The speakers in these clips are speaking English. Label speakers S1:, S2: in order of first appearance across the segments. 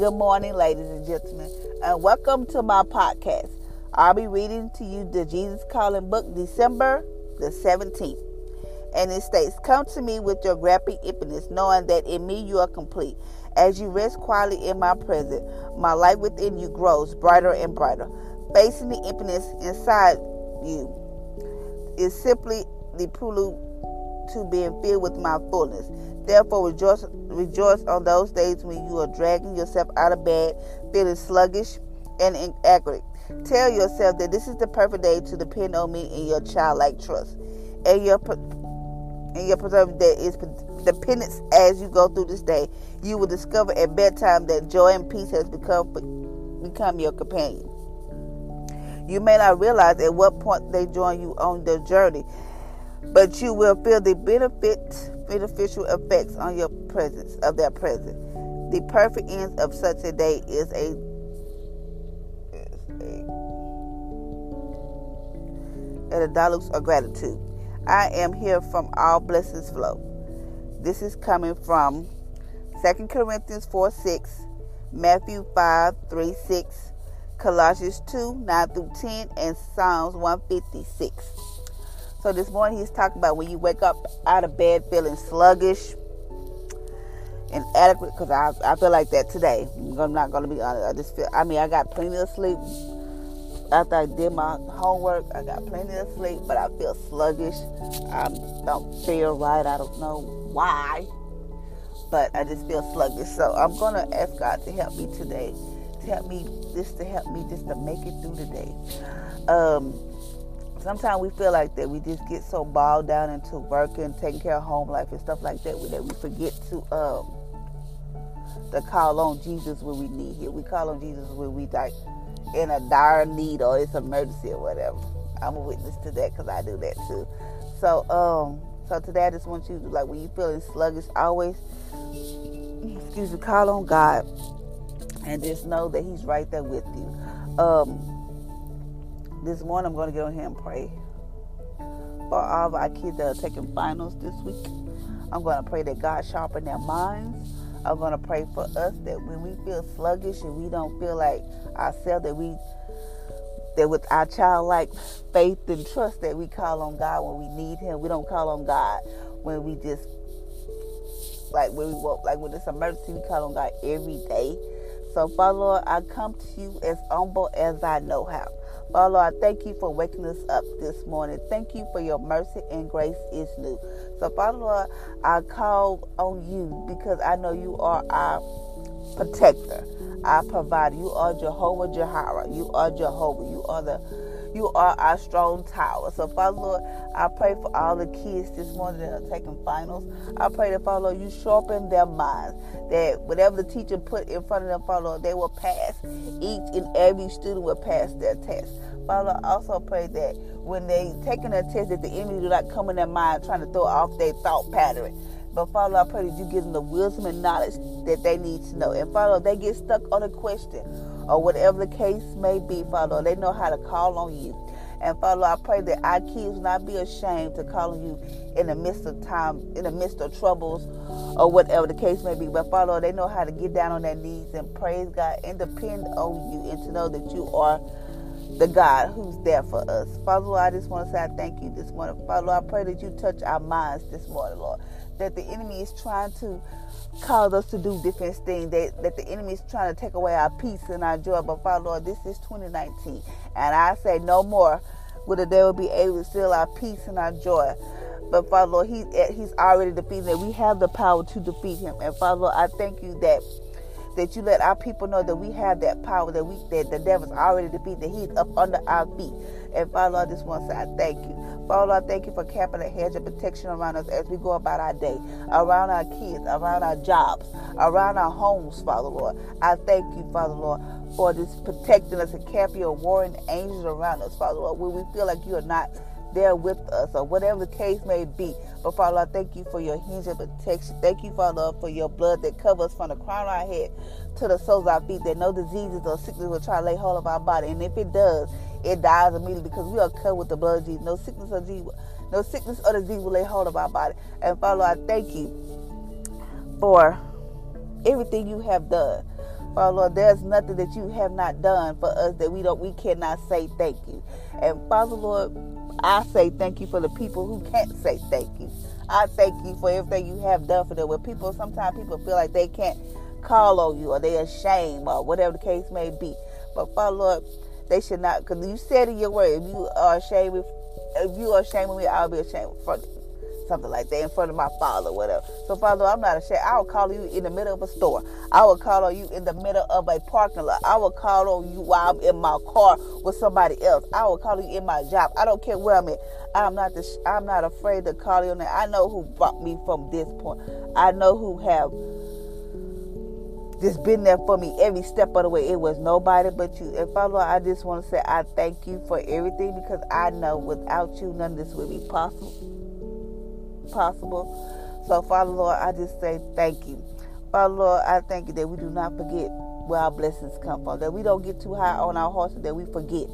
S1: Good morning, ladies and gentlemen, and welcome to my podcast. I'll be reading to you the Jesus Calling book, December the 17th. And it states, Come to me with your grappling impotence, knowing that in me you are complete. As you rest quietly in my presence, my light within you grows brighter and brighter. Facing the emptiness inside you is simply the prelude to being filled with my fullness. Therefore, rejoice, rejoice on those days when you are dragging yourself out of bed, feeling sluggish and inaccurate. Tell yourself that this is the perfect day to depend on me in your childlike trust, and your and your preserve that is dependence as you go through this day. You will discover at bedtime that joy and peace has become become your companion. You may not realize at what point they join you on their journey, but you will feel the benefit beneficial effects on your presence of their presence. The perfect end of such a day is a, is a and a dialogue of gratitude. I am here from all blessings flow. This is coming from 2 Corinthians 4 6, Matthew 5 3 6, Colossians 2 9 through 10, and Psalms 156. So this morning he's talking about when you wake up out of bed feeling sluggish, and inadequate. Because I, I feel like that today. I'm not going to be honest. I just feel. I mean, I got plenty of sleep after I did my homework. I got plenty of sleep, but I feel sluggish. I don't feel right. I don't know why, but I just feel sluggish. So I'm going to ask God to help me today. To help me, just to help me, just to make it through the day. Um, sometimes we feel like that we just get so bogged down into working, taking care of home life and stuff like that that we forget to um to call on Jesus when we need Him. We call on Jesus when we like in a dire need or it's an emergency or whatever. I'm a witness to that because I do that too. So um so today I just want you to like when you feeling sluggish, always excuse me, call on God and just know that He's right there with you. Um this morning I'm going to on here and pray for all of our kids that are taking finals this week. I'm going to pray that God sharpen their minds. I'm going to pray for us that when we feel sluggish and we don't feel like ourselves, that we that with our childlike faith and trust that we call on God when we need Him. We don't call on God when we just like when we walk, like when it's emergency. We call on God every day. So, Father Lord, I come to you as humble as I know how. Father Lord, thank you for waking us up this morning. Thank you for your mercy and grace is new. So, Father Lord, I call on you because I know you are our protector, our provider. You are Jehovah Jireh. You are Jehovah. You are the you are our strong tower. So, Father Lord, I pray for all the kids this morning that are taking finals. I pray that, Father Lord, you sharpen their minds. That whatever the teacher put in front of them, Father Lord, they will pass. Each and every student will pass their test. Father, I also pray that when they taking a test, that the enemy do not come in their mind trying to throw off their thought pattern. But Father, I pray that you give them the wisdom and knowledge that they need to know. And Father, they get stuck on a question or whatever the case may be, Father, they know how to call on you. And Father, I pray that our kids not be ashamed to call on you in the midst of time, in the midst of troubles, or whatever the case may be. But Father, they know how to get down on their knees and praise God and depend on you, and to know that you are the God who's there for us. Father I just want to say I thank you this morning. Father I pray that you touch our minds this morning, Lord. That the enemy is trying to cause us to do different things. That, that the enemy is trying to take away our peace and our joy. But Father Lord, this is 2019. And I say no more will the devil be able to steal our peace and our joy. But Father Lord, he, eh, he's already defeated. We have the power to defeat him. And Father Lord, I thank you that that you let our people know that we have that power, that we that the devil's already defeated, he's up under our feet. And Father, want to say I thank you. Father, I thank you for camping a hedge of protection around us as we go about our day, around our kids, around our jobs, around our homes, Father Lord. I thank you, Father Lord, for this protecting us and camping your warring angels around us, Father Lord, where we feel like you are not there with us or whatever the case may be. But Father, I thank you for your of protection. Thank you, Father, for your blood that covers from the crown of our head to the soles of our feet, that no diseases or sickness will try to lay hold of our body. And if it does, it dies immediately because we are covered with the blood of Jesus. No sickness or disease, no sickness or disease will lay hold of our body. And Father, I thank you for everything you have done. Father Lord, there's nothing that you have not done for us that we don't we cannot say thank you. And Father Lord, I say thank you for the people who can't say thank you. I thank you for everything you have done for them. Where people sometimes people feel like they can't call on you or they're ashamed or whatever the case may be. But Father Lord, they should not because you said in your word, if you are ashamed if, if you are ashamed of me, I'll be ashamed for something like that in front of my father, whatever. So, Father, I'm not ashamed. I will call you in the middle of a store. I will call on you in the middle of a parking lot. I will call on you while I'm in my car with somebody else. I will call you in my job. I don't care where I'm at. I'm not the, I'm not afraid to call you on that. I know who brought me from this point. I know who have just been there for me every step of the way. It was nobody but you. And Father, I just want to say I thank you for everything because I know without you, none of this would be possible possible. So, Father Lord, I just say thank you. Father Lord, I thank you that we do not forget where our blessings come from, that we don't get too high on our horses, that we forget.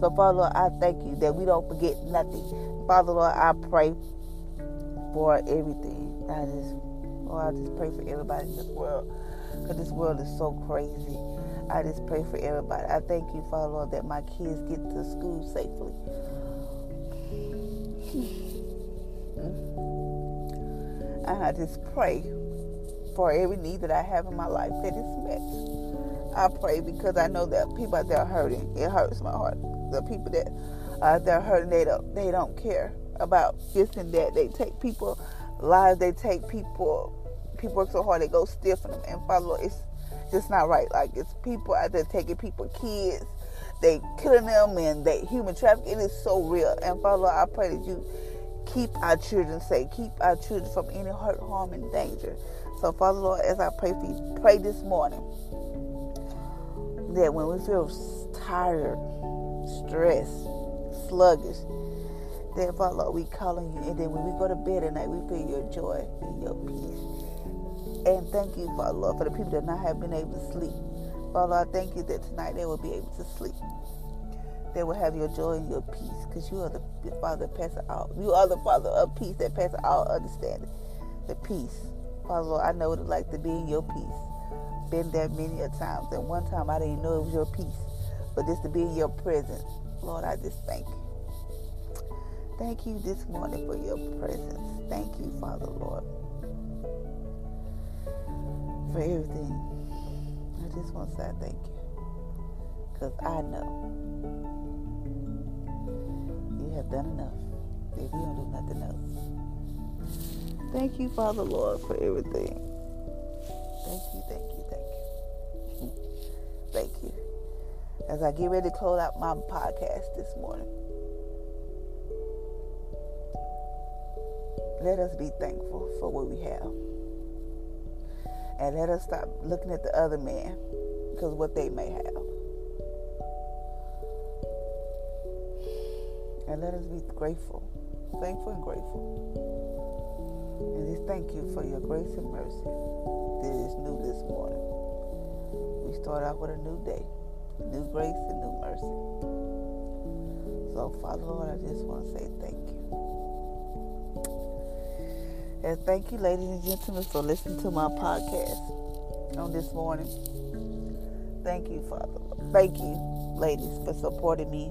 S1: So, Father Lord, I thank you that we don't forget nothing. Father Lord, I pray for everything. I just, Lord, I just pray for everybody in this world because this world is so crazy. I just pray for everybody. I thank you, Father Lord, that my kids get to school safely. And I just pray for every need that I have in my life that is met. I pray because I know that people out there are hurting. It hurts my heart. The people that are hurting, they don't they don't care about this and that. They take people lives. They take people. People work so hard they go stiff them. And follow. it's just not right. Like it's people out there taking people kids. They killing them and they human trafficking. It is so real. And follow. I pray that you keep our children safe, keep our children from any hurt, harm, and danger. So, Father Lord, as I pray for you, pray this morning that when we feel tired, stressed, sluggish, that Father Lord, we call on you, and then when we go to bed at night, we feel your joy and your peace. And thank you, Father Lord, for the people that not have been able to sleep. Father, I thank you that tonight they will be able to sleep they will have your joy and your peace because you are the, Father that passes all. You are the Father of peace that passes all understanding. The peace. Father, Lord, I know what it's like to be in your peace. Been there many a times. And one time I didn't know it was your peace. But just to be in your presence, Lord, I just thank you. Thank you this morning for your presence. Thank you, Father, Lord, for everything. I just want to say thank you. Because I know have done enough. If you don't do nothing else. Thank you, Father Lord, for everything. Thank you, thank you, thank you. thank you. As I get ready to close out my podcast this morning, let us be thankful for what we have. And let us stop looking at the other man because what they may have. And let us be grateful, thankful and grateful. And just thank you for your grace and mercy that is new this morning. We start out with a new day, new grace and new mercy. So, Father Lord, I just want to say thank you. And thank you, ladies and gentlemen, for listening to my podcast on this morning. Thank you, Father. Thank you ladies, for supporting me